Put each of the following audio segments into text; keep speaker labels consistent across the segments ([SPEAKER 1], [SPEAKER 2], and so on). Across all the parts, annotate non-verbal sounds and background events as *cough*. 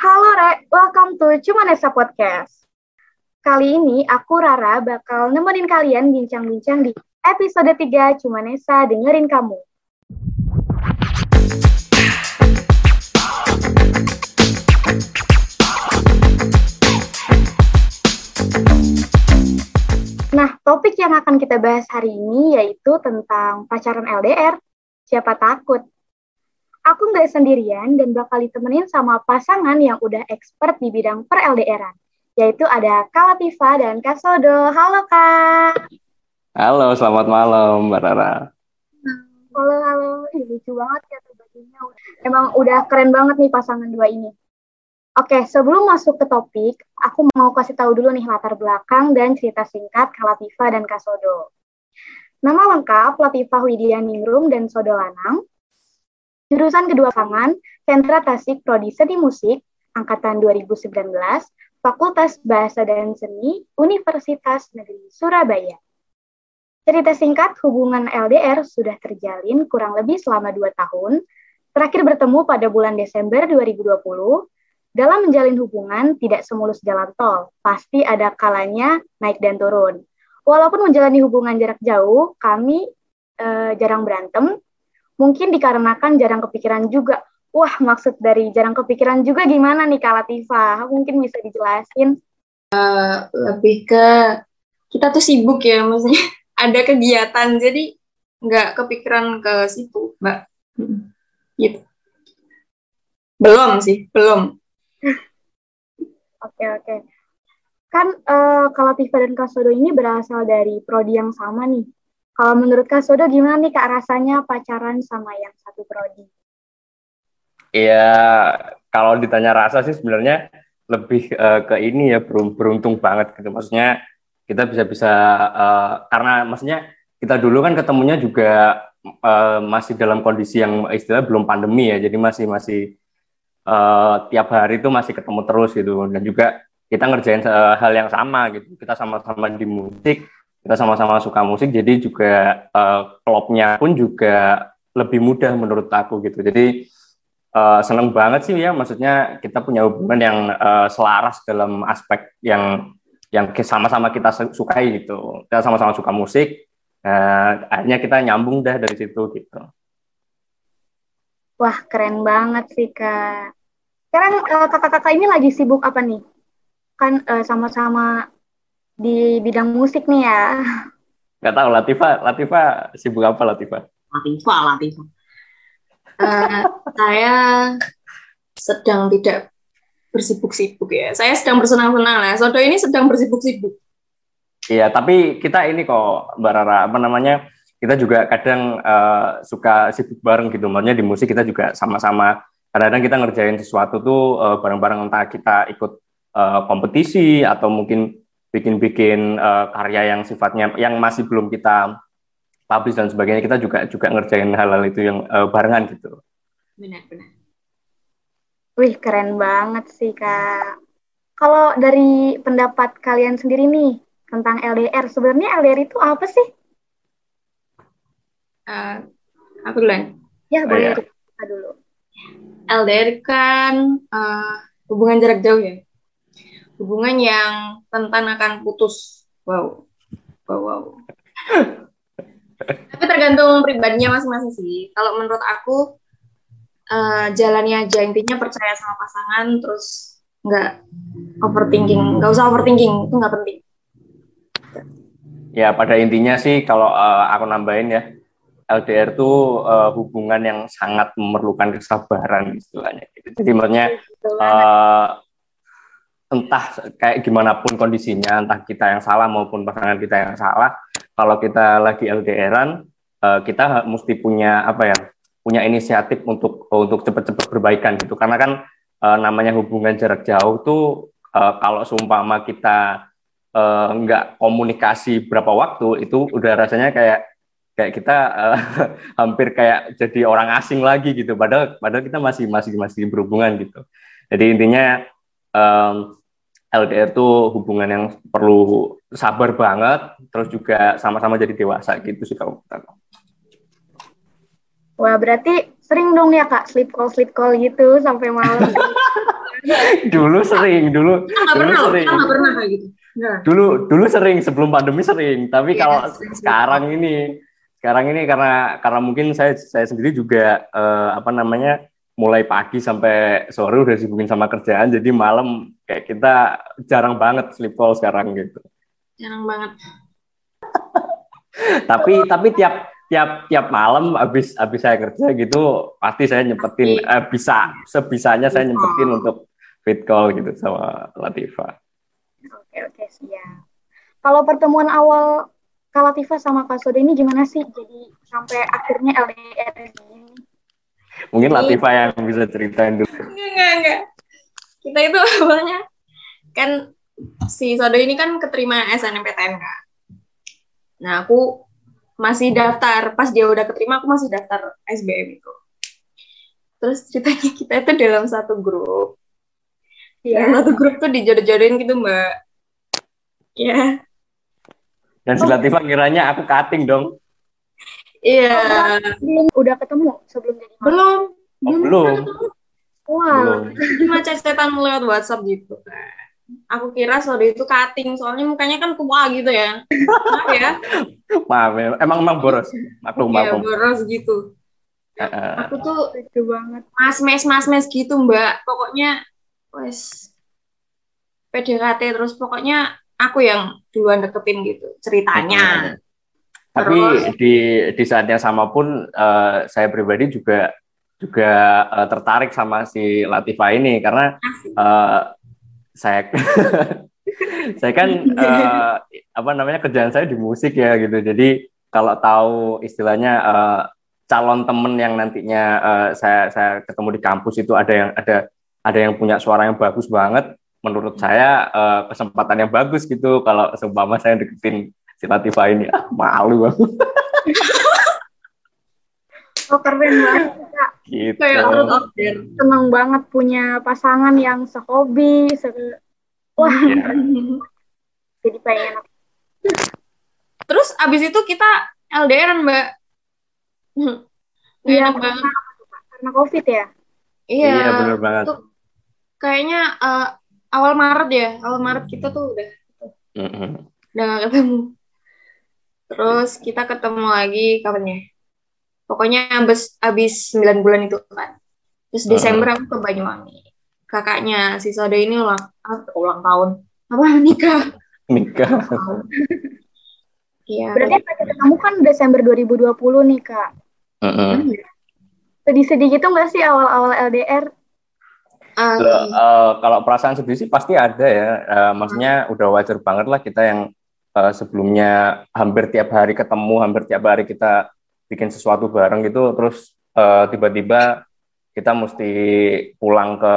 [SPEAKER 1] Halo Re, welcome to Cumanesa Podcast. Kali ini aku Rara bakal nemenin kalian bincang-bincang di episode 3 Cumanesa Dengerin Kamu. Nah, topik yang akan kita bahas hari ini yaitu tentang pacaran LDR. Siapa takut? Aku nggak sendirian dan bakal ditemenin sama pasangan yang udah expert di bidang per LDRan, yaitu ada Kak Latifa dan Kak Sodo. Halo Kak.
[SPEAKER 2] Halo, selamat malam Mbak Rara.
[SPEAKER 1] Halo, halo. Ih, lucu banget ya bajunya. Emang udah keren banget nih pasangan dua ini. Oke, sebelum masuk ke topik, aku mau kasih tahu dulu nih latar belakang dan cerita singkat Kak Latifa dan Kak Sodo. Nama lengkap Latifah Widya Ningrum dan Sodo Lanang. Jurusan kedua pasangan, Sentra Tasik Prodi Seni Musik, Angkatan 2019, Fakultas Bahasa dan Seni, Universitas Negeri Surabaya. Cerita singkat hubungan LDR sudah terjalin kurang lebih selama dua tahun, terakhir bertemu pada bulan Desember 2020, dalam menjalin hubungan tidak semulus jalan tol, pasti ada kalanya naik dan turun. Walaupun menjalani hubungan jarak jauh, kami eh, jarang berantem. Mungkin dikarenakan jarang kepikiran juga. Wah, maksud dari jarang kepikiran juga gimana nih Kak Latifah? Mungkin bisa dijelasin.
[SPEAKER 3] Uh, lebih ke kita tuh sibuk ya, maksudnya *laughs* ada kegiatan, jadi nggak kepikiran ke situ, Mbak. Gitu. Belum sih, belum
[SPEAKER 1] Oke oke. Kan uh, kalau Tifa dan Kak Sodo ini berasal dari prodi yang sama nih. Kalau menurut Kak Sodo gimana nih Kak rasanya pacaran sama yang satu prodi?
[SPEAKER 2] Iya, kalau ditanya rasa sih sebenarnya lebih uh, ke ini ya beruntung banget gitu. Maksudnya kita bisa bisa uh, karena maksudnya kita dulu kan ketemunya juga uh, masih dalam kondisi yang istilah belum pandemi ya. Jadi masih masih uh, tiap hari itu masih ketemu terus gitu dan juga kita ngerjain uh, hal yang sama gitu kita sama-sama di musik kita sama-sama suka musik jadi juga uh, klubnya pun juga lebih mudah menurut aku gitu jadi uh, seneng banget sih ya maksudnya kita punya hubungan yang uh, selaras dalam aspek yang yang sama-sama kita sukai gitu kita sama-sama suka musik uh, akhirnya kita nyambung dah dari situ gitu
[SPEAKER 1] Wah, keren banget sih, Kak. Sekarang uh, kakak-kakak ini lagi sibuk apa nih? Kan sama sama-sama di bidang musik nih ya.
[SPEAKER 2] Gak tahu, Latifa, Latifa sibuk apa Latifa?
[SPEAKER 3] Latifa, Latifa. Uh, *laughs* saya sedang tidak bersibuk-sibuk ya. Saya sedang bersenang-senang lah. Sodo ini sedang bersibuk-sibuk.
[SPEAKER 2] Iya, tapi kita ini kok, Mbak Rara, apa namanya, kita juga kadang uh, suka sibuk bareng gitu. Maksudnya di musik kita juga sama-sama kadang-kadang kita ngerjain sesuatu tuh uh, bareng-bareng entah kita ikut uh, kompetisi atau mungkin bikin-bikin uh, karya yang sifatnya yang masih belum kita publish dan sebagainya kita juga juga ngerjain hal-hal itu yang uh, barengan gitu.
[SPEAKER 3] Benar-benar.
[SPEAKER 1] Wih keren banget sih kak. Kalau dari pendapat kalian sendiri nih tentang LDR, sebenarnya LDR itu apa sih?
[SPEAKER 3] uh, aku duluan.
[SPEAKER 1] Ya, boleh oh, ya. dulu.
[SPEAKER 3] LDR kan uh, hubungan jarak jauh ya. Hubungan yang rentan akan putus. Wow. Wow, wow. Tapi tergantung pribadinya masing-masing sih. Kalau menurut aku, uh, jalannya aja. Intinya percaya sama pasangan, terus nggak overthinking. Nggak usah overthinking, itu nggak penting.
[SPEAKER 2] Ya, pada intinya sih kalau uh, aku nambahin ya, LDR itu uh, hubungan yang sangat memerlukan kesabaran istilahnya. Jadi maksudnya uh, entah kayak gimana pun kondisinya, entah kita yang salah maupun pasangan kita yang salah, kalau kita lagi LDRan, uh, kita mesti punya apa ya, punya inisiatif untuk untuk cepat-cepat berbaikan gitu. Karena kan uh, namanya hubungan jarak jauh tuh uh, kalau seumpama kita uh, nggak komunikasi berapa waktu itu udah rasanya kayak kayak kita uh, *laughs* hampir kayak jadi orang asing lagi gitu padahal padahal kita masih masih masih berhubungan gitu jadi intinya um, LDR tuh hubungan yang perlu sabar banget terus juga sama-sama jadi dewasa gitu sih kalau
[SPEAKER 1] Wah berarti sering dong ya kak sleep call sleep call gitu sampai malam *laughs*
[SPEAKER 2] dulu sering, dulu.
[SPEAKER 3] Kita nggak
[SPEAKER 2] dulu
[SPEAKER 3] pernah,
[SPEAKER 2] sering.
[SPEAKER 3] kita nggak pernah kayak gitu. Nggak.
[SPEAKER 2] Dulu dulu sering sebelum pandemi sering, tapi
[SPEAKER 3] Iya,
[SPEAKER 2] kalau
[SPEAKER 3] sering.
[SPEAKER 2] sekarang ini sekarang ini karena karena mungkin saya saya sendiri juga eh, apa namanya mulai pagi sampai sore udah sibukin sama kerjaan jadi malam kayak kita jarang banget sleep call sekarang gitu.
[SPEAKER 3] Jarang banget. *laughs*
[SPEAKER 2] tapi tapi tiap tiap tiap malam habis habis saya kerja gitu pasti saya nyempetin eh, bisa sebisanya saya nyempetin untuk fit call gitu sama Latifa.
[SPEAKER 1] Oke oke siap. Kalau pertemuan awal Kak Latifah sama Kak ini gimana sih? Jadi sampai akhirnya LDR ini.
[SPEAKER 2] Mungkin Latifa yang bisa ceritain dulu.
[SPEAKER 3] Enggak, enggak, enggak. Kita itu *laughs* awalnya kan si Sodo ini kan keterima SNMPTN kan. Nah, aku masih daftar. Pas dia udah keterima, aku masih daftar SBM itu. Terus ceritanya *laughs* kita itu dalam satu grup. Dalam satu grup tuh dijodoh-jodohin gitu, Mbak. Ya,
[SPEAKER 2] Dan si Latifa ngiranya aku cutting dong.
[SPEAKER 3] Iya.
[SPEAKER 1] Belum udah ketemu sebelum jadi mahasiswa.
[SPEAKER 3] Belum.
[SPEAKER 2] Oh, belum.
[SPEAKER 1] Wah,
[SPEAKER 2] Belum.
[SPEAKER 3] Cuma cecetan lewat WhatsApp gitu kan. Aku kira Sodo itu cutting, soalnya mukanya kan tua gitu ya. Maaf ya. *laughs*
[SPEAKER 2] Maaf ya, emang emang boros. Maklum,
[SPEAKER 3] Iya,
[SPEAKER 2] maklum.
[SPEAKER 3] boros gitu. Aku tuh
[SPEAKER 1] lucu banget.
[SPEAKER 3] mas mes mas mes gitu mbak pokoknya wes PDKT terus pokoknya aku yang duluan deketin gitu ceritanya
[SPEAKER 2] Tapi
[SPEAKER 3] Terus?
[SPEAKER 2] di di saat yang sama pun eh, saya pribadi juga juga eh, tertarik sama si Latifa ini karena eh, saya *laughs* saya kan eh, apa namanya kerjaan saya di musik ya gitu. Jadi kalau tahu istilahnya eh, calon temen yang nantinya eh, saya saya ketemu di kampus itu ada yang ada ada yang punya suara yang bagus banget. Menurut saya eh, kesempatan yang bagus gitu kalau seumpama saya deketin si Latifa ini ah malu banget *laughs*
[SPEAKER 1] Oh keren banget. Kak.
[SPEAKER 2] gitu.
[SPEAKER 3] kayak out of there
[SPEAKER 1] Seneng banget punya pasangan yang sehobi, se wah
[SPEAKER 2] Iya. *laughs*
[SPEAKER 1] jadi pengen
[SPEAKER 3] terus abis itu kita LDR mbak
[SPEAKER 1] Iya,
[SPEAKER 3] banget
[SPEAKER 1] karena covid ya.
[SPEAKER 3] iya
[SPEAKER 2] Iya bener banget.
[SPEAKER 3] Tuh, kayaknya eh, awal Maret ya awal Maret kita tuh udah
[SPEAKER 2] Mm-mm.
[SPEAKER 3] udah gak ketemu terus kita ketemu lagi kapan ya pokoknya abis abis 9 bulan itu kan terus. Desember aku ke Banyuwangi kakaknya si Soda ini ulang ah, ulang tahun apa *laughs* nikah
[SPEAKER 2] Nikah.
[SPEAKER 3] iya
[SPEAKER 1] Berarti pas ketemu kan Desember 2020 nih Kak.
[SPEAKER 2] Mm-mm.
[SPEAKER 1] Sedih-sedih gitu nggak sih awal-awal LDR?
[SPEAKER 2] Loh, eh, kalau perasaan sedih sih pasti ada ya. Eh, maksudnya udah wajar banget lah kita yang eh, sebelumnya hampir tiap hari ketemu, hampir tiap hari kita bikin sesuatu bareng gitu, terus eh, tiba-tiba kita mesti pulang ke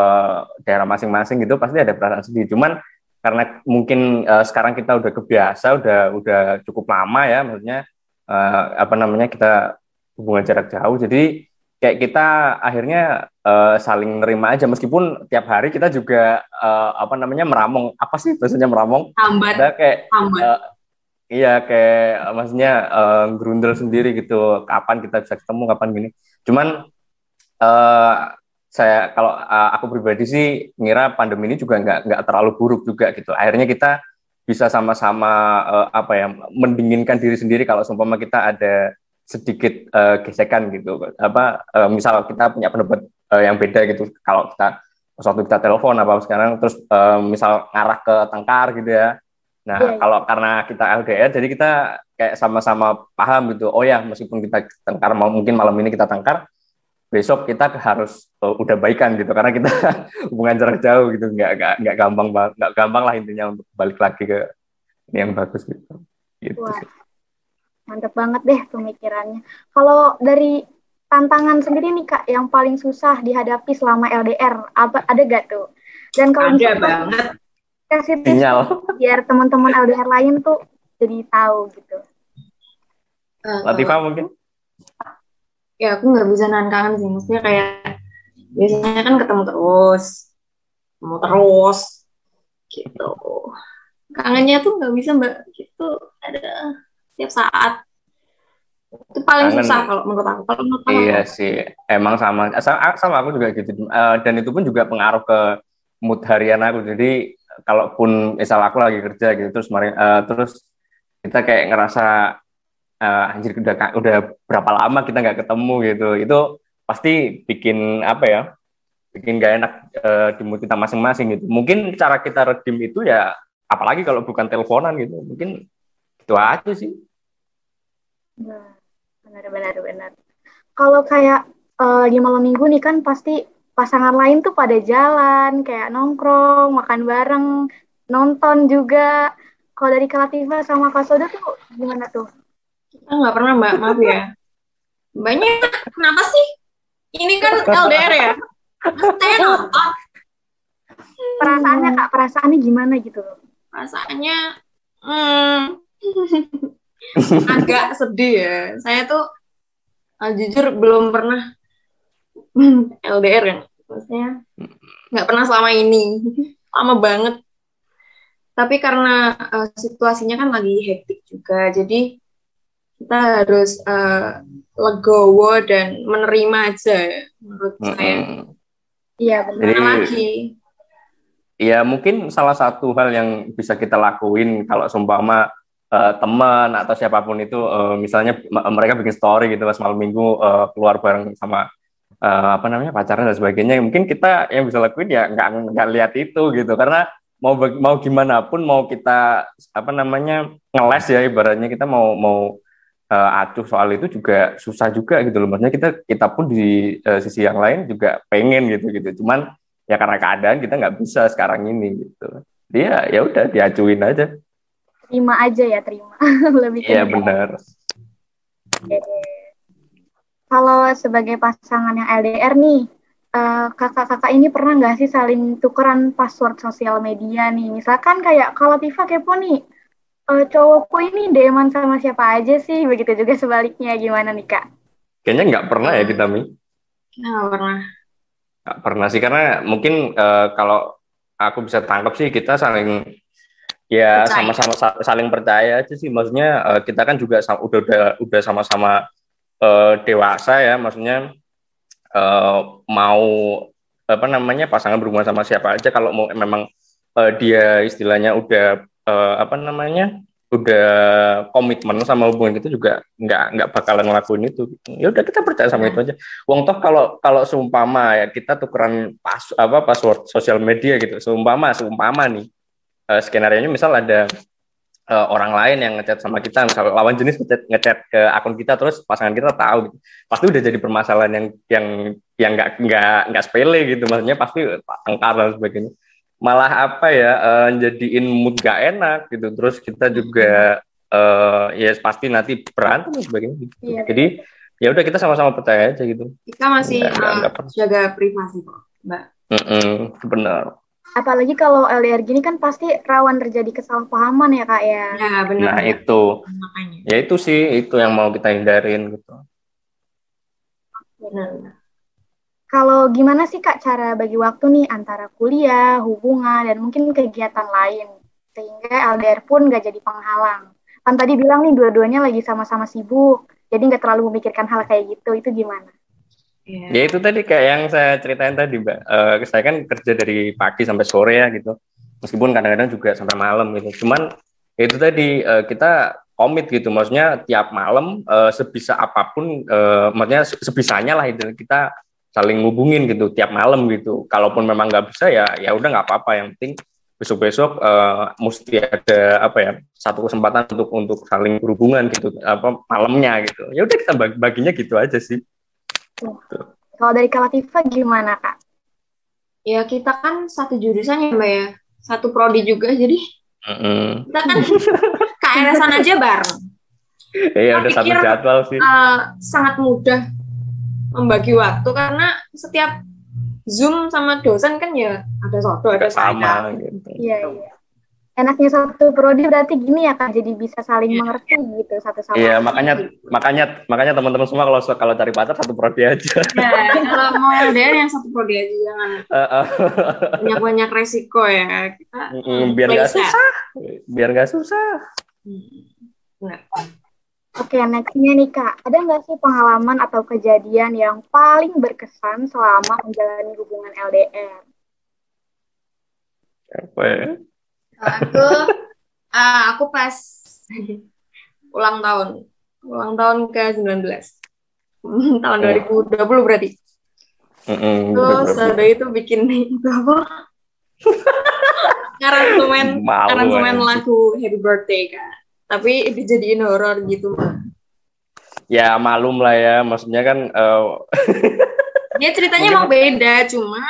[SPEAKER 2] daerah masing-masing gitu, pasti ada perasaan sedih. Cuman karena mungkin eh, sekarang kita udah kebiasa, udah udah cukup lama ya, maksudnya eh, apa namanya kita hubungan jarak jauh, jadi kayak kita akhirnya eh, saling nerima aja. Meskipun tiap hari kita juga eh, apa namanya meramong apa sih bahasanya meramong
[SPEAKER 3] hambat.
[SPEAKER 2] Kita kayak
[SPEAKER 3] hambat.
[SPEAKER 2] eh, iya kayak maksudnya eh, gerundel sendiri gitu. Kapan kita bisa ketemu kapan gini. Cuman eh, saya kalau eh, aku pribadi sih ngira pandemi ini juga nggak nggak terlalu buruk juga gitu. Akhirnya kita bisa sama-sama eh, apa ya mendinginkan diri sendiri kalau seumpama kita ada sedikit eh, gesekan gitu. Apa eh, misal kita punya pendapat eh, yang beda gitu. Kalau kita suatu kita telepon apa sekarang terus eh, misal ngarah ke tengkar gitu ya. Nah
[SPEAKER 1] Iya, iya.
[SPEAKER 2] kalau karena kita LDR jadi kita kayak sama-sama paham gitu. Oh ya meskipun kita tengkar mau mungkin malam ini kita tengkar besok kita harus eh, udah baikan gitu. Karena kita *laughs* hubungan jarak jauh gitu. Nggak nggak nggak gampang nggak gampang lah intinya untuk balik lagi ke yang bagus gitu. Gitu
[SPEAKER 1] Wah. Mantep banget deh pemikirannya. Kalau dari tantangan sendiri nih Kak, yang paling susah dihadapi selama LDR, apa ada gak tuh? Dan kalau
[SPEAKER 3] ada
[SPEAKER 1] misalkan
[SPEAKER 3] banget
[SPEAKER 1] kasih tips
[SPEAKER 2] sinyal
[SPEAKER 1] biar teman-teman LDR lain tuh jadi tahu gitu.
[SPEAKER 3] Eh,
[SPEAKER 2] Latifah mungkin
[SPEAKER 3] ya aku nggak bisa nahan kangen sih maksudnya kayak biasanya kan ketemu terus ketemu terus gitu kangennya tuh nggak bisa mbak gitu ada setiap saat itu paling
[SPEAKER 2] Kangen.
[SPEAKER 3] susah kalau menurut aku kalau menurut
[SPEAKER 2] Iya sih, emang sama, sama, sama aku juga gitu. Eh, dan itu pun juga pengaruh ke mood harian aku. Jadi kalaupun misal aku lagi kerja gitu terus uh, terus kita kayak ngerasa uh, anjir udah udah berapa lama kita nggak ketemu gitu. Itu pasti bikin apa ya? Bikin gak enak uh, di mood kita masing-masing gitu. Mungkin cara kita redeem itu ya apalagi kalau bukan teleponan gitu. Mungkin itu aja sih.
[SPEAKER 1] Nah, benar benar benar. Kalau kayak uh, lagi malam minggu nih kan pasti pasangan lain tuh pada jalan kayak nongkrong makan bareng nonton juga. Kalau dari Kalativa sama Kak Soda tuh gimana tuh?
[SPEAKER 3] Kita nggak pernah mbak. Maaf ya. Banyak. Kenapa sih? Ini kan LDR ya? Saya nonton.
[SPEAKER 1] Perasaannya kak perasaannya gimana gitu?
[SPEAKER 3] Perasaannya hmm, *laughs* agak sedih ya. Saya tuh uh, jujur belum pernah *laughs* LDR kan. Maksudnya nggak pernah selama ini. *laughs* Lama banget. Tapi karena uh, situasinya kan lagi hektik juga jadi kita harus uh, legowo dan menerima aja menurut mm -hmm. saya.
[SPEAKER 1] Iya benar lagi.
[SPEAKER 2] ya mungkin salah satu hal yang bisa kita lakuin kalau seumpama uh, teman atau siapa pun itu uh, misalnya mereka bikin story gitu pas malam minggu uh, keluar bareng sama uh, apa namanya pacaran dan sebagainya mungkin kita yang bisa lakuin ya nggak nggak lihat itu gitu. Karena mau mau gimana pun mau kita apa namanya ngeles ya ibaratnya kita mau mau uh, acuh soal itu juga susah juga gitu loh. Maksudnya kita kita pun di uh, sisi yang lain juga pengen gitu gitu. Cuman ya karena keadaan kita nggak bisa sekarang ini gitu. Dia ya udah diacuin aja
[SPEAKER 1] terima aja ya terima *laughs* lebih
[SPEAKER 2] iya benar
[SPEAKER 1] kalau sebagai pasangan yang LDR nih, kakak eh, kakak-kakak ini pernah nggak sih saling tukeran password sosial media nih? Misalkan kayak kalau Tifa kepo nih, uh, cowokku ini deman sama siapa aja sih? Begitu juga sebaliknya, gimana nih kak?
[SPEAKER 2] Kayaknya nggak pernah ya kita Mi.
[SPEAKER 3] Nggak pernah.
[SPEAKER 2] Nggak pernah sih, karena mungkin uh, kalau aku bisa tangkap sih kita saling ya sama-sama saling percaya aja sih. Maksudnya uh, kita kan juga udah udah udah sama-sama uh, dewasa ya, maksudnya uh, mau apa namanya pasangan berhubungan sama siapa aja. Kalau mau memang uh, dia istilahnya udah uh, apa namanya udah komitmen sama hubungan itu juga nggak nggak bakalan ngelakuin itu. Ya udah kita percaya sama itu aja. Wong toh kalau kalau seumpama ya kita tukeran pas apa password sosial media gitu. Seumpama seumpama nih uh, skenario nya misal ada uh, orang lain yang ngechat sama kita, misal lawan jenis ngechat, ngechat ke akun kita, terus pasangan kita tahu, gitu. pasti udah jadi permasalahan yang yang yang nggak nggak nggak sepele gitu, maksudnya pasti tengkar dan sebagainya. Malah apa ya, uh, jadiin mood gak enak gitu, terus kita juga uh, ya pasti nanti berantem dan sebagainya. Gitu. Iya. Jadi ya udah kita sama-sama percaya aja gitu.
[SPEAKER 3] Kita masih uh, jaga privasi kok, Mbak.
[SPEAKER 2] Mm -mm, benar
[SPEAKER 1] apalagi kalau LDR gini kan pasti rawan terjadi kesalahpahaman ya kak ya.
[SPEAKER 3] Ya benar.
[SPEAKER 2] Nah itu, Makanya. ya itu sih itu yang mau kita hindarin gitu.
[SPEAKER 1] Benar. Kalau gimana sih kak cara bagi waktu nih antara kuliah, hubungan, dan mungkin kegiatan lain sehingga LDR pun gak jadi penghalang. Kan tadi bilang nih dua-duanya lagi sama-sama sibuk, jadi nggak terlalu memikirkan hal kayak gitu. Itu gimana?
[SPEAKER 2] Yeah. Ya itu tadi kayak yang saya ceritain tadi, Mbak. Uh, saya kan kerja dari pagi sampai sore ya gitu. Meskipun kadang-kadang juga sampai malam gitu. Cuman itu tadi uh, kita komit gitu. Maksudnya tiap malam uh, sebisa apa pun, uh, maksudnya sebisanya lah itu kita saling ngubungin gitu tiap malam gitu. Kalaupun memang nggak bisa ya ya udah nggak apa-apa. Yang penting besok-besok uh, mesti ada apa ya satu kesempatan untuk untuk saling berhubungan gitu apa malamnya gitu. Ya udah kita bag baginya gitu aja sih.
[SPEAKER 1] Kalau dari Kalatifa gimana kak?
[SPEAKER 3] Ya kita kan satu jurusan ya mbak ya, satu prodi juga jadi mm-hmm. kita kan KRS-an aja bareng.
[SPEAKER 2] Iya udah satu jadwal sih. Uh,
[SPEAKER 3] sangat mudah membagi waktu karena setiap Zoom sama dosen kan ya ada soto, ada
[SPEAKER 2] sama gitu.
[SPEAKER 1] Iya, iya enaknya satu prodi berarti gini ya kak jadi bisa saling yeah. mengerti gitu satu sama
[SPEAKER 2] Iya yeah, makanya makanya makanya teman-teman semua kalau kalau cari pacar satu prodi aja.
[SPEAKER 3] Ya kalau mau LDR yang satu prodi aja jangan banyak banyak resiko ya kita.
[SPEAKER 2] Mm, biar nggak susah, biar nggak susah.
[SPEAKER 1] Nah. Oke, okay, nextnya nih kak, ada nggak sih pengalaman atau kejadian yang paling berkesan selama menjalani hubungan LDR?
[SPEAKER 2] Apa ya?
[SPEAKER 3] Aku ah, aku pas *laughs* ulang tahun. Ulang tahun ke 19 *laughs* tahun 2020 berarti.
[SPEAKER 2] Mm-mm,
[SPEAKER 3] terus
[SPEAKER 2] bener-bener.
[SPEAKER 3] ada itu bikin *laughs* itu apa? Aransemen aransemen
[SPEAKER 2] aja.
[SPEAKER 3] lagu Happy Birthday kan tapi dijadiin horor gitu
[SPEAKER 2] Ya malum lah ya, maksudnya kan eh,
[SPEAKER 3] dia ceritanya
[SPEAKER 2] Mungkin-
[SPEAKER 3] emang beda cuma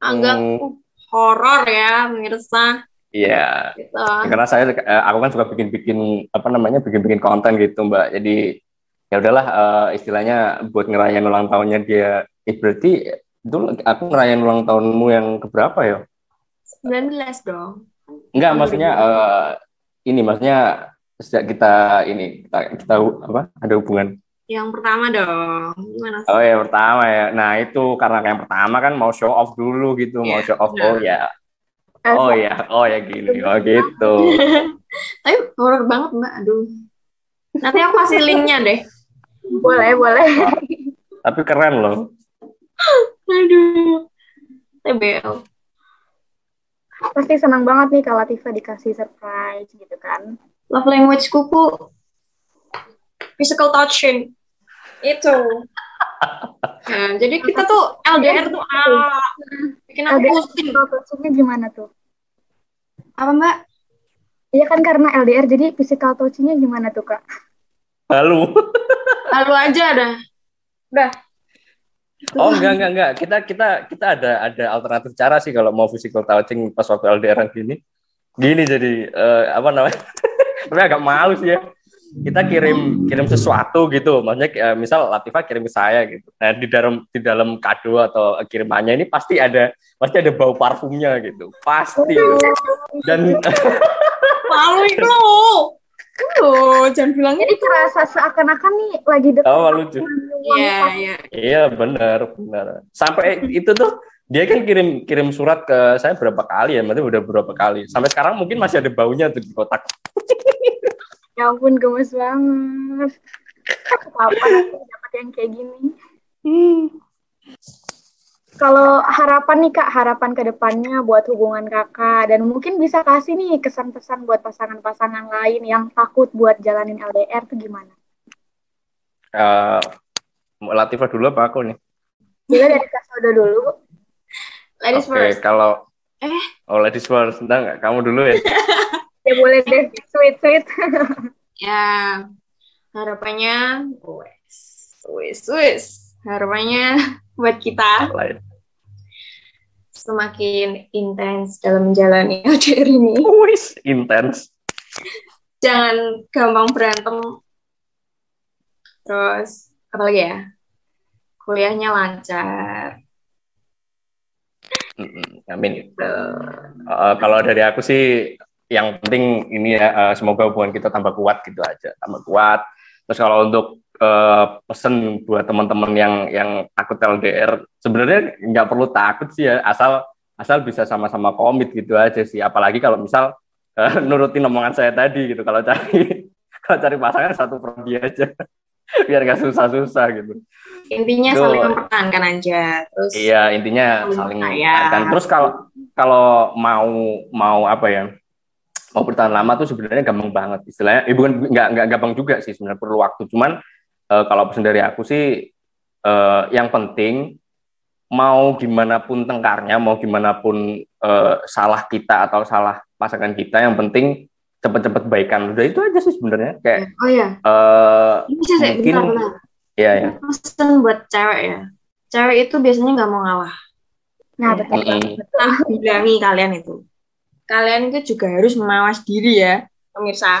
[SPEAKER 3] agak
[SPEAKER 2] mm,
[SPEAKER 3] uh, horor ya pemirsa
[SPEAKER 2] Iya,
[SPEAKER 3] gitu
[SPEAKER 2] karena saya eh, aku kan suka bikin-bikin apa namanya bikin-bikin konten gitu mbak. Jadi ya udahlah eh, istilahnya buat ngerayain ulang tahunnya dia. Eh, berarti itu aku ngerayain ulang tahunmu yang keberapa ya?
[SPEAKER 3] 19 dong
[SPEAKER 2] Enggak, maksudnya eh, ini maksudnya sejak kita ini kita, kita apa ada hubungan.
[SPEAKER 3] Yang pertama dong gimana sih
[SPEAKER 2] Oh ya pertama ya. Nah itu karena yang pertama kan mau show off dulu gitu, mau
[SPEAKER 3] Iya,
[SPEAKER 2] show off.
[SPEAKER 3] benar.
[SPEAKER 2] Oh ya, oh ya, oh ya gini, oh gitu. *laughs*
[SPEAKER 3] Tapi horor banget mbak, aduh. Nanti aku kasih linknya deh.
[SPEAKER 1] Boleh, boleh.
[SPEAKER 2] Tapi keren loh. *laughs*
[SPEAKER 3] Aduh. TBL.
[SPEAKER 1] Pasti senang banget nih kalau Latifa dikasih surprise gitu kan.
[SPEAKER 3] Love language kuku. Physical touching. Itu. *laughs* Nah, jadi kita tuh LDR tuh ah, bikin aku pusing.
[SPEAKER 1] Touching-nya gimana tuh?
[SPEAKER 3] Apa mbak?
[SPEAKER 1] Iya kan karena LDR jadi physical touching-nya gimana tuh kak?
[SPEAKER 2] Lalu.
[SPEAKER 3] Lalu aja dah. Udah.
[SPEAKER 2] Oh enggak enggak enggak. Kita kita kita ada ada alternatif cara sih kalau mau physical touching pas waktu LDR gini. Gini jadi eh, apa namanya? *laughs* Tapi agak malu sih ya. Kita kirim kirim sesuatu gitu. Maksudnya eh, misal Latifa kirim ke saya gitu. Nah, di dalam di dalam kado atau kirimannya ini pasti ada pasti ada bau parfumnya gitu. Pasti. Dan *laughs*
[SPEAKER 3] Malu itu loh. Loh, jangan bilang
[SPEAKER 1] Jadi kerasa seakan-akan nih lagi dekat.
[SPEAKER 2] oh lucu.
[SPEAKER 3] Iya, iya.
[SPEAKER 2] Iya benar benar. Sampai itu tuh dia kan kirim kirim surat ke saya berapa kali ya, berarti udah berapa kali. Sampai sekarang mungkin masih ada baunya tuh di kotak. *laughs*
[SPEAKER 1] Ya ampun gemes banget. Kapan aku dapat yang kayak gini? Kalau harapan nih kak, harapan ke depannya buat hubungan kakak dan mungkin bisa kasih nih kesan-pesan buat pasangan-pasangan lain yang takut buat jalanin LDR tuh gimana?
[SPEAKER 2] Eh, Latifah dulu apa aku nih?
[SPEAKER 1] Juga dari Kak Sodo dulu.
[SPEAKER 3] Ladies
[SPEAKER 2] Oke,
[SPEAKER 3] first.
[SPEAKER 2] kalau
[SPEAKER 3] Eh.
[SPEAKER 2] Oh, ladies first. Entar nggak? Kamu dulu ya. *laughs*
[SPEAKER 1] Ya boleh deh, sweet sweet. *laughs*
[SPEAKER 3] Ya, harapannya, wes, wes, wes. Harapannya buat kita semakin intens dalam menjalani *laughs* LDR ini.
[SPEAKER 2] Wis, intens.
[SPEAKER 3] Jangan gampang berantem. Terus, apa lagi ya? Kuliahnya lancar.
[SPEAKER 2] Mm-mm, Amin.
[SPEAKER 3] Gitu.
[SPEAKER 2] Eh, kalau dari aku sih yang penting ini ya eh, semoga hubungan kita tambah kuat gitu aja, tambah kuat. Terus kalau untuk eh, pesen buat teman-teman yang yang takut LDR, sebenarnya nggak perlu takut sih ya, asal asal bisa sama-sama komit gitu aja sih. Apalagi kalau misal eh, *laughs* nurutin omongan saya tadi gitu, kalau cari *laughs* kalau cari pasangan satu prodi aja, *laughs* biar nggak susah-susah gitu.
[SPEAKER 3] Intinya
[SPEAKER 2] Tuh.
[SPEAKER 3] saling mempertahankan aja. Terus,
[SPEAKER 2] Iya intinya
[SPEAKER 3] Saling
[SPEAKER 2] mempertahankan. Terus kalau kalau mau mau apa ya mau bertahan lama tuh sebenarnya gampang banget istilahnya. Eh, bukan nggak nggak gampang juga sih sebenarnya perlu waktu. Cuman eh, kalau pesan dari aku sih eh, yang penting mau gimana pun tengkarnya, mau gimana pun eh, salah kita atau salah pasangan kita, yang penting cepet-cepet baikan. Udah itu aja sih sebenarnya. Kayak
[SPEAKER 3] oh ya,
[SPEAKER 2] eh,
[SPEAKER 3] ini bisa saya
[SPEAKER 2] mungkin-
[SPEAKER 3] bentar-bentar.
[SPEAKER 2] ya ya.
[SPEAKER 3] Pesan buat cewek ya. Cewek itu biasanya nggak mau ngalah.
[SPEAKER 1] Nah
[SPEAKER 3] Ya.
[SPEAKER 1] betul.
[SPEAKER 2] Mm-mm.
[SPEAKER 3] Nah, bilangi kalian itu. Kalian itu juga harus mawas diri ya, pemirsa.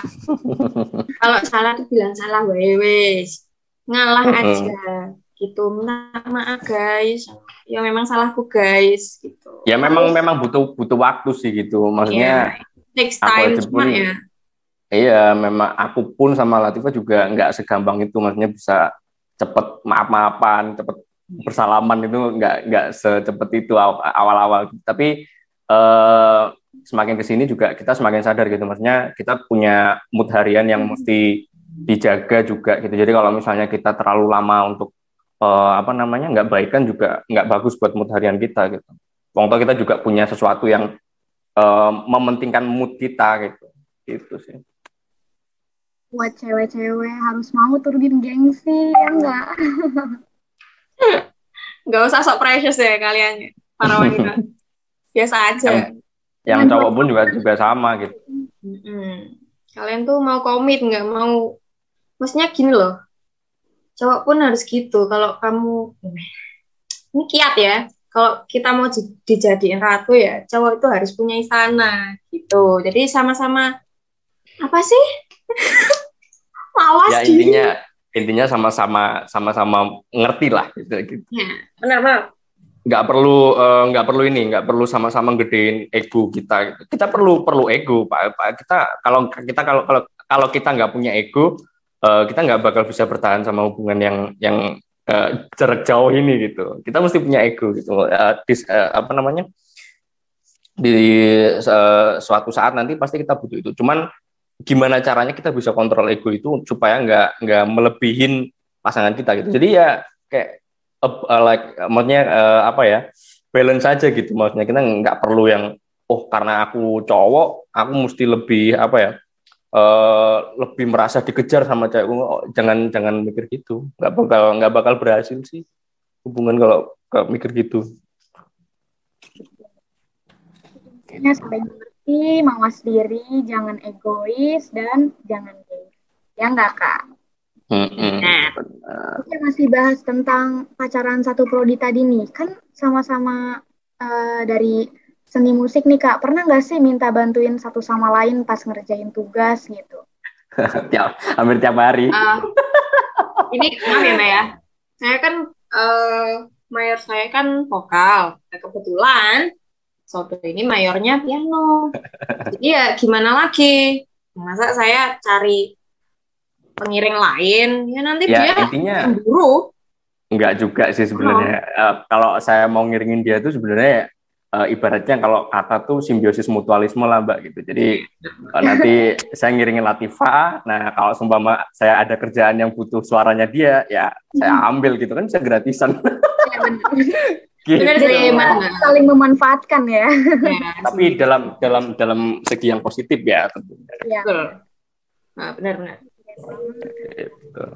[SPEAKER 3] *laughs* Kalau salah tuh bilang salah wes. Ngalah aja gitu. Minta maaf guys. Ya memang salahku guys gitu.
[SPEAKER 2] Ya memang memang butuh butuh waktu sih gitu. Maksudnya
[SPEAKER 3] Iya, takes
[SPEAKER 2] aku
[SPEAKER 3] time cuma
[SPEAKER 2] pun-
[SPEAKER 3] ya.
[SPEAKER 2] Iya, memang aku pun sama Latifah juga nggak segampang itu, maksudnya bisa cepet maaf-maafan, cepet bersalaman itu nggak nggak secepat itu aw- awal-awal. Tapi eh, semakin ke sini juga kita semakin sadar gitu, maksudnya kita punya mood harian yang mesti dijaga juga gitu. Jadi kalau misalnya kita terlalu lama untuk eh, apa namanya nggak baikan juga nggak bagus buat mood harian kita gitu. Wong toh kita juga punya sesuatu yang uh, mementingkan mood kita gitu. Gitu sih.
[SPEAKER 1] Buat cewek-cewek harus mau turunin gengsi ya enggak *laughs*
[SPEAKER 3] nggak usah sok precious ya kalian para wanita *laughs* biasa aja.
[SPEAKER 2] Yang, yang cowok pun juga juga sama gitu.
[SPEAKER 3] Hmm. kalian tuh mau komit nggak mau. Maksudnya gini loh. Cowok pun harus gitu. Kalau kamu ini kiat ya. Kalau kita mau dijadiin ratu ya cowok itu harus punya istana gitu. Jadi sama-sama apa sih? *laughs*
[SPEAKER 2] Mawas ya intinya intinya sama-sama sama-sama ngerti lah gitu gitu.
[SPEAKER 3] Ya, benar benar
[SPEAKER 2] nggak perlu uh, nggak perlu ini nggak perlu sama-sama gedein ego kita gitu. kita perlu perlu ego pak. Pak kita kalau kita kalau kalau kalau kita nggak punya ego uh, kita nggak bakal bisa bertahan sama hubungan yang yang uh, jarak jauh ini gitu. Kita mesti punya ego gitu. Uh, dis, uh, apa namanya? Di uh, suatu saat nanti pasti kita butuh itu. Cuman gimana caranya kita bisa kontrol ego itu supaya nggak nggak melebihin pasangan kita gitu. Jadi ya kayak uh, like maksudnya uh, apa ya balance saja gitu maksudnya kita nggak perlu yang oh karena aku cowok aku mesti lebih apa ya uh, lebih merasa dikejar sama cewek oh, jangan jangan mikir gitu nggak bakal nggak bakal berhasil sih hubungan kalau kalau mikir gitu
[SPEAKER 1] sampai mengerti, mawas diri, jangan egois, dan jangan gay. Ya enggak, Kak? Nah, kita masih bahas tentang pacaran satu prodi tadi nih. Kan sama-sama uh, dari seni musik nih, Kak. Pernah nggak sih minta bantuin satu sama lain pas ngerjain tugas gitu? *laughs*
[SPEAKER 2] tiap, hampir tiap hari. Uh,
[SPEAKER 3] ini kemarin ya, saya kan uh, mayor saya kan vokal. Nah, kebetulan Soto ini mayornya piano. Jadi ya gimana lagi? Masa saya cari pengiring lain, ya nanti ya, dia intinya, cemburu.
[SPEAKER 2] Enggak juga sih sebenarnya. Oh. Uh, kalau saya mau ngiringin dia itu sebenarnya uh, ibaratnya kalau kata tuh simbiosis mutualisme lah mbak gitu. Jadi uh, nanti *laughs* saya ngiringin Latifa, nah kalau seumpama saya ada kerjaan yang butuh suaranya dia, ya saya hmm. ambil gitu kan bisa gratisan. Ya,
[SPEAKER 1] gitu. Benar sih, saling memanfaatkan ya. ya.
[SPEAKER 2] Tapi dalam dalam dalam segi yang positif ya tentunya.
[SPEAKER 3] Ya. Nah, benar benar.
[SPEAKER 1] Gitu.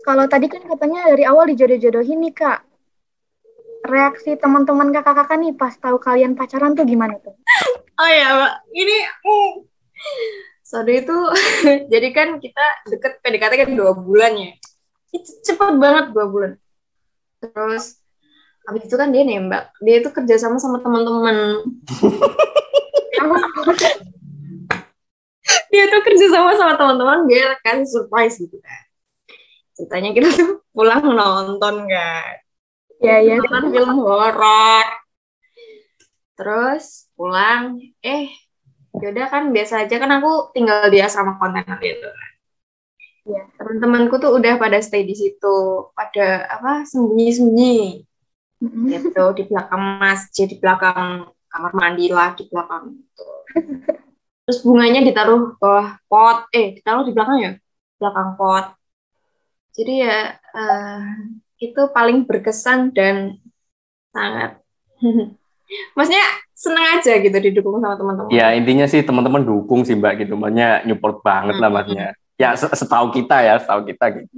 [SPEAKER 1] Kalau tadi kan katanya dari awal dijodoh-jodohin nih kak. Reaksi teman-teman kakak-kakak nih pas tahu kalian pacaran tuh gimana tuh?
[SPEAKER 3] Oh ya, Mbak. Ini uh. Sorry itu *laughs* jadi kan kita deket PDKT kan dua bulan ya. Cepet banget dua bulan. Terus habis itu kan dia nembak dia itu kerja sama sama teman-teman *laughs* dia tuh kerja sama sama teman-teman biar kasih surprise gitu kan. Ceritanya kita tuh pulang nonton kan.
[SPEAKER 1] Ya ya
[SPEAKER 3] nonton film horor. Terus pulang eh yaudah kan biasa aja kan aku tinggal di asrama kontainer itu ya. teman-temanku tuh udah pada stay di situ pada apa sembunyi-sembunyi. Mm-hmm. gitu di belakang masjid di belakang kamar mandi lah di belakang itu *laughs* terus bunganya ditaruh bawah pot eh ditaruh di belakang ya belakang pot jadi ya uh, itu paling berkesan dan sangat *laughs* maksudnya seneng aja gitu didukung sama teman-teman
[SPEAKER 2] ya intinya sih teman-teman dukung sih mbak gitu makanya nyupport banget hmm. lah maksudnya ya setahu kita ya setahu kita gitu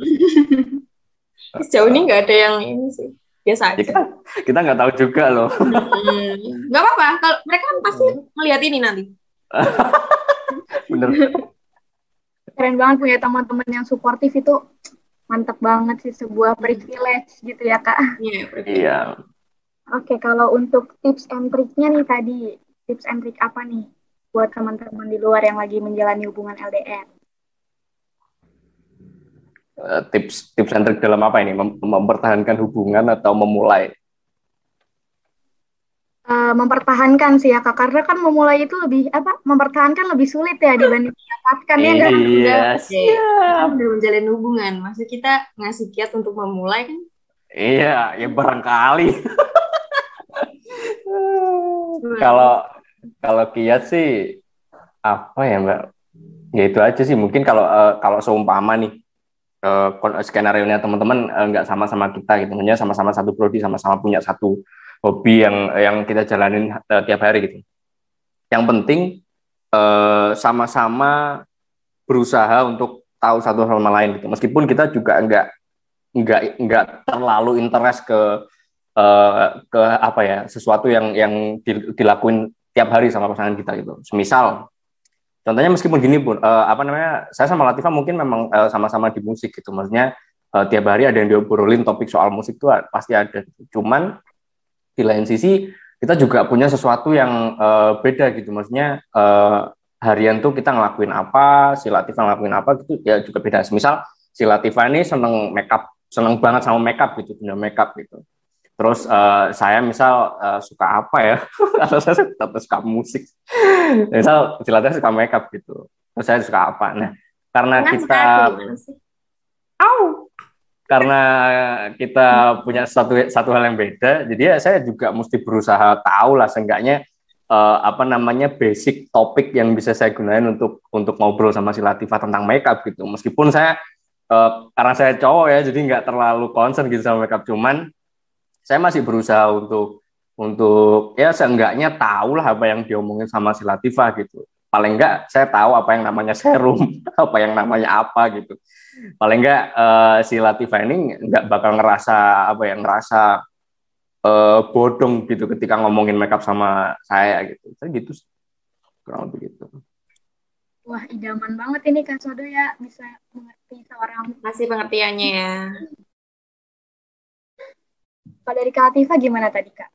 [SPEAKER 2] *laughs*
[SPEAKER 3] sejauh ini nggak ada yang ini sih biasa aja.
[SPEAKER 2] Kita kita nggak tahu juga loh.
[SPEAKER 3] Hmm, nggak apa-apa. Kalau mereka kan pasti melihat ini nanti. *laughs*
[SPEAKER 2] Bener.
[SPEAKER 1] Keren banget punya teman-teman yang suportif itu mantap banget sih sebuah privilege gitu ya kak.
[SPEAKER 2] Iya. Iya.
[SPEAKER 1] Oke kalau untuk tips and triknya nih tadi tips and trik apa nih buat teman-teman di luar yang lagi menjalani hubungan LDR?
[SPEAKER 2] Eh, tips tips and trik dalam apa ini Mem mempertahankan hubungan atau memulai
[SPEAKER 1] uh, mempertahankan sih ya kak. Karena kan memulai itu lebih apa mempertahankan lebih sulit ya dibanding mendapatkan ya
[SPEAKER 2] kan
[SPEAKER 3] iya
[SPEAKER 2] siap.
[SPEAKER 3] udah menjalin hubungan. Maksud kita ngasih kiat untuk memulai kan?
[SPEAKER 2] Iya ya barangkali. *laughs* Kalau kalau kiat sih apa ya mbak? Ya itu aja sih. Mungkin kalau uh, kalau seumpama nih uh, skenario nya teman-teman uh, nggak sama-sama kita gitu. Hanya sama-sama satu prodi sama-sama punya satu hobi yang yang kita jalanin uh, tiap hari gitu. Yang penting sama sama-sama berusaha untuk tahu satu sama lain gitu. Meskipun kita juga enggak enggak enggak terlalu interest ke uh, ke apa ya sesuatu yang yang dilakuin tiap hari sama pasangan kita gitu. Semisal contohnya meskipun gini pun uh, apa namanya saya sama Latifa mungkin memang sama sama-sama di musik gitu. Maksudnya uh, tiap hari ada yang diobrolin topik soal musik itu pasti ada. Gitu. Cuman di lain sisi kita juga punya sesuatu yang uh, beda gitu. Maksudnya uh, harian tuh kita ngelakuin apa, si Latifa ngelakuin apa gitu ya juga beda. Misal si Latifa ini seneng makeup, seneng banget sama makeup gitu, punya makeup gitu. Terus uh, saya misal uh, suka apa ya? *laughs* Atau saya tetap suka musik. misal si Latifa suka makeup gitu. Terus saya suka apa? Nah, karena kita Au! Karena kita punya satu satu hal yang beda, jadi ya saya juga mesti berusaha tahu lah seenggaknya uh, apa namanya basic topik yang bisa saya gunain untuk untuk ngobrol sama si Latifah tentang makeup gitu. Meskipun saya uh, karena saya cowok ya, jadi nggak terlalu concern gitu sama makeup. Cuman saya masih berusaha untuk untuk ya seenggaknya tahu lah apa yang diomongin sama si Latifah gitu. Paling enggak saya tahu apa yang namanya serum, *laughs* apa yang namanya apa gitu. Paling enggak uh, si Latifah ini nggak bakal ngerasa apa ya ngerasa uh, bodong gitu ketika ngomongin makeup sama saya gitu. Saya gitu. Kurang lebih gitu.
[SPEAKER 1] Wah, idaman banget ini Kak Sodo ya bisa mengerti seorang.
[SPEAKER 3] Masih pengertiannya ya.
[SPEAKER 1] Kalau dari Kak Latifah gimana tadi Kak?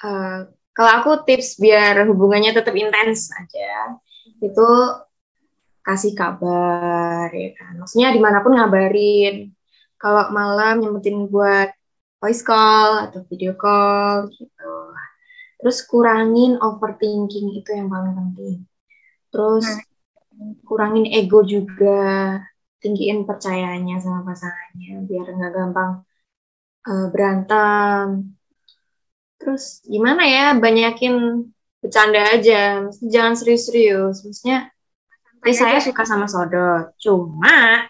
[SPEAKER 3] Uh, kalau aku tips biar hubungannya tetap intens aja, itu kasih kabar ya kan. Maksudnya di mana pun ngabarin. Kalau malam nyempetin buat voice call atau video call gitu. Terus kurangin overthinking itu yang paling penting. Terus nah. kurangin ego juga, tinggiin percayanya sama pasangannya biar nggak gampang uh, berantem. Terus gimana ya, banyakin bercanda aja, jangan serius-serius. Maksudnya, eh, saya suka sama Sodot, cuma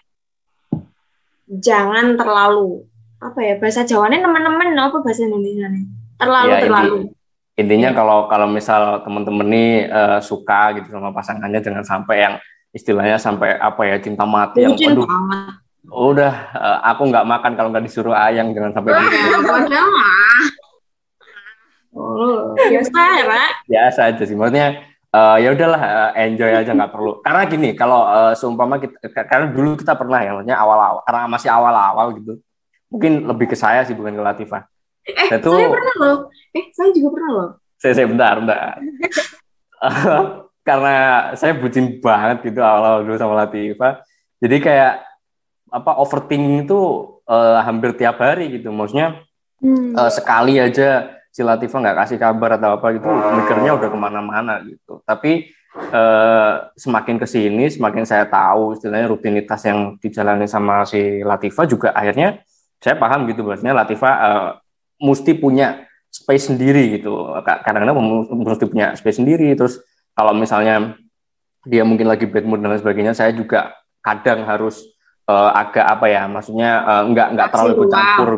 [SPEAKER 3] jangan terlalu apa ya bahasa Jawanya teman-teman apa bahasa Indonesia nih terlalu ya, terlalu
[SPEAKER 2] inti, intinya ya. kalau kalau misal teman-teman nih uh, suka gitu sama pasangannya jangan sampai yang istilahnya sampai apa ya cinta mati yang aduh udah uh, aku nggak makan kalau nggak disuruh ayang jangan sampai
[SPEAKER 3] gitu. Oh, biasa ya, Pak?
[SPEAKER 2] Biasa aja sih. Maksudnya uh, ya udahlah uh, enjoy aja nggak perlu. Karena gini, kalau uh, seumpama kita karena dulu kita pernah ya, maksudnya awal-awal karena masih awal-awal gitu mungkin lebih ke saya sih bukan ke Latifah.
[SPEAKER 3] Eh, itu, saya pernah loh. Eh, saya juga pernah loh.
[SPEAKER 2] Saya, saya bentar, bentar. *laughs* Karena saya bucin banget gitu awal-awal dulu sama Latifah. Jadi kayak apa overthinking itu uh, hampir tiap hari gitu. Maksudnya hmm. uh, sekali aja si Latifah nggak kasih kabar atau apa gitu, mikirnya udah ke mana-mana gitu. Tapi uh, semakin ke sini, semakin saya tahu istilahnya rutinitas yang dijalani sama si Latifah juga akhirnya saya paham gitu bahasanya Latifa uh, mesti punya space sendiri gitu. Kadang-kadang mesti punya space sendiri. Terus kalau misalnya dia mungkin lagi bad mood dan lain sebagainya saya juga kadang harus uh, agak apa ya maksudnya uh, nggak nggak terlalu ikut campur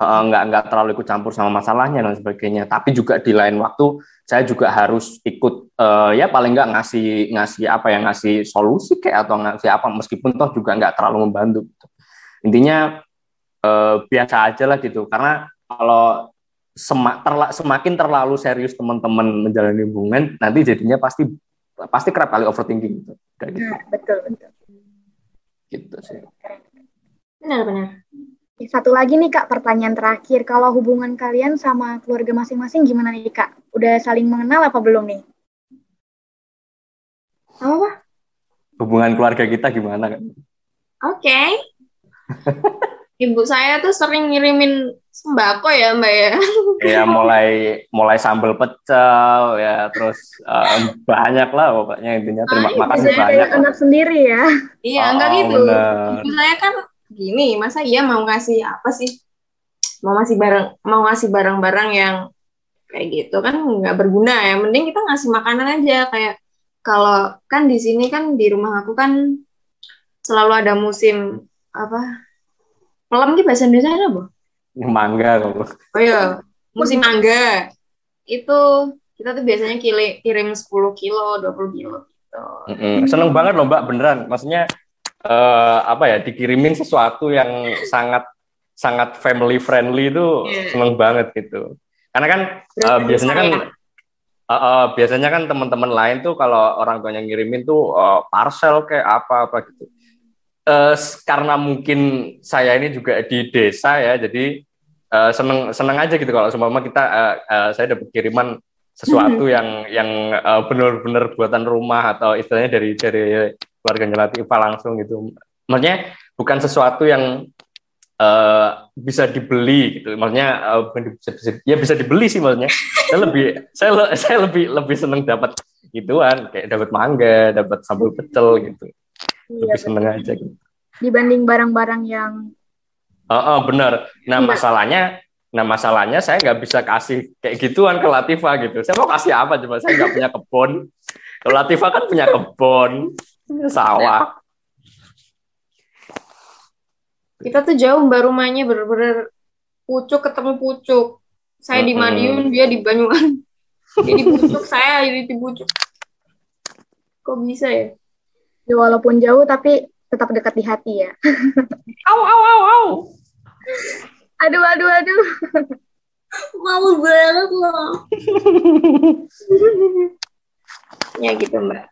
[SPEAKER 2] uh, nggak nggak terlalu ikut campur sama masalahnya dan sebagainya. Tapi juga di lain waktu saya juga harus ikut uh, ya paling nggak ngasih ngasih apa yang ngasih solusi kayak atau ngasih apa meskipun toh juga nggak terlalu membantu gitu. intinya uh, biasa aja lah gitu. Karena kalau semak, terla, semakin terlalu serius teman-teman menjalani hubungan nanti jadinya pasti pasti kerap kali overthinking gitu.
[SPEAKER 1] Kayak gitu. Nah, betul betul.
[SPEAKER 2] Gitu sih.
[SPEAKER 3] Benar-benar
[SPEAKER 1] satu lagi nih kak pertanyaan terakhir. Kalau hubungan kalian sama keluarga masing-masing gimana nih kak? Udah saling mengenal apa belum nih?
[SPEAKER 3] Apa
[SPEAKER 2] hubungan keluarga kita gimana kan
[SPEAKER 3] oke. Okay. *laughs* ibu saya tuh sering ngirimin sembako ya mbak ya.
[SPEAKER 2] Ya mulai mulai sambal pecel ya terus um, banyak lah pokoknya intinya. Terima ah, kasih banyak
[SPEAKER 1] anak sendiri ya. *laughs*
[SPEAKER 3] Iya oh, enggak gitu. bener. ibu saya kan gini masa iya mau ngasih apa sih mau ngasih barang mau ngasih barang-barang yang kayak gitu kan nggak berguna ya mending kita ngasih makanan aja kayak kalau kan di sini kan di rumah aku kan selalu ada musim apa Pelem ki bahasa Indonesia apa?
[SPEAKER 2] Mangga
[SPEAKER 3] kok. Oh iya. musim mangga itu kita tuh biasanya kili, kirim 10 kilo, 20 kilo gitu.
[SPEAKER 2] Mm -hmm. Seneng banget loh Mbak, beneran. Maksudnya uh, apa ya, dikirimin sesuatu yang sangat sangat family friendly itu yeah. seneng banget gitu. Karena kan uh, biasanya kan uh, uh, biasanya kan teman-teman lain tuh kalau orang tuanya ngirimin tuh uh, parcel kayak apa apa gitu. Uh, karena mungkin saya ini juga di desa ya, jadi uh, seneng seneng aja gitu kalau semua kita uh, uh, saya dapat kiriman sesuatu *laughs* yang yang uh, benar-benar buatan rumah atau istilahnya dari dari keluarga Latifah langsung gitu. Maksudnya bukan sesuatu yang uh, bisa dibeli gitu. Maksudnya uh, bisa, bisa, ya bisa dibeli sih maksudnya. saya lebih saya *laughs* saya lebih lebih seneng dapat gituan kayak dapat mangga, dapat sambal pecel gitu. Iya, lebih seneng aja gitu.
[SPEAKER 1] Dibanding barang-barang yang
[SPEAKER 2] Oh, oh benar. Nah, iya. masalahnya Nah masalahnya saya nggak bisa kasih kayak gituan ke Latifa gitu. Saya mau kasih apa coba? Saya nggak punya kebun. Kalau Latifa kan punya kebun, *laughs* sawah.
[SPEAKER 3] Kita tuh jauh mbak rumahnya bener-bener pucuk ketemu pucuk. Saya di Madiun, dia di Banyuwan. Dia *laughs* di pucuk, saya di pucuk. Kok bisa ya?
[SPEAKER 1] ya? Walaupun jauh tapi tetap dekat di hati ya. *laughs*
[SPEAKER 2] au au au au.
[SPEAKER 1] Aduh, aduh, aduh.
[SPEAKER 3] Mau banget loh. ya gitu, Mbak.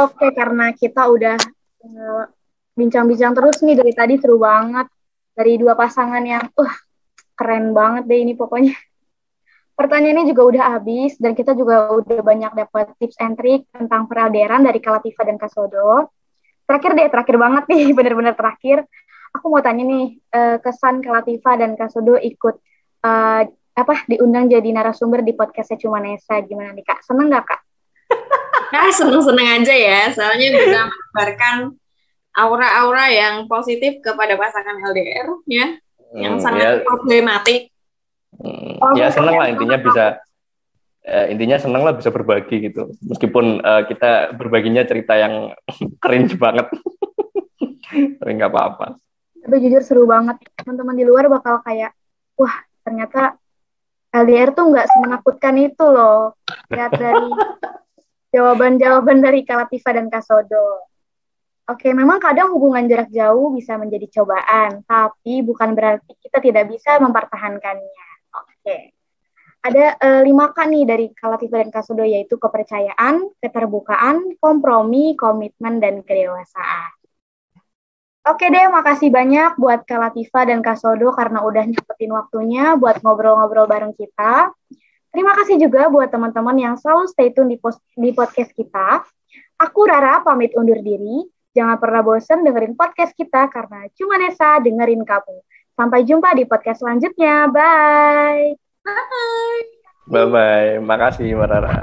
[SPEAKER 1] Oke, karena kita udah eh, bincang-bincang terus nih dari tadi seru banget. Dari dua pasangan yang, uh, keren banget deh ini pokoknya. Pertanyaannya juga udah habis dan kita juga udah banyak dapat tips and trick tentang peralderan dari Kalatifa dan Kasodo. Terakhir deh, terakhir banget nih, *laughs* bener-bener terakhir aku mau tanya nih uh, kesan Kalatifa dan Kasodo ikut uh, apa diundang jadi narasumber di podcastnya Cuma Nesa gimana nih kak seneng nggak kak?
[SPEAKER 3] Nah seneng-seneng aja ya. Soalnya bisa *laughs* menyebarkan aura-aura yang positif kepada pasangan LDR ya. Hmm, yang sangat ya. problematik.
[SPEAKER 2] Hmm, oh, ya seneng lah intinya bisa uh, intinya seneng lah bisa berbagi gitu. Meskipun uh, kita berbaginya cerita yang *laughs* cringe banget. *laughs* Tapi nggak apa-apa.
[SPEAKER 1] Tapi jujur seru banget. Teman-teman di luar bakal kayak wah ternyata LDR tuh nggak semenakutkan itu loh. Lihat dari jawaban-jawaban dari Kalatifa dan Kasodo Oke, memang kadang hubungan jarak jauh bisa menjadi cobaan, tapi bukan berarti kita tidak bisa mempertahankannya. Oke, ada uh, lima kan nih dari Kalatifa dan Kasodo yaitu kepercayaan, keterbukaan, kompromi, komitmen, dan kedewasaan. Oke deh, makasih banyak buat Kak Latifa dan Kak Sodo karena udah nyempetin waktunya buat ngobrol-ngobrol bareng kita. Terima kasih juga buat teman-teman yang selalu stay tune di, post, di podcast kita. Aku Rara pamit undur diri. Jangan pernah bosen dengerin podcast kita karena cuma Nesa dengerin kamu. Sampai jumpa di podcast selanjutnya. Bye.
[SPEAKER 3] Bye.
[SPEAKER 2] Bye-bye. Makasih, Mbak Rara.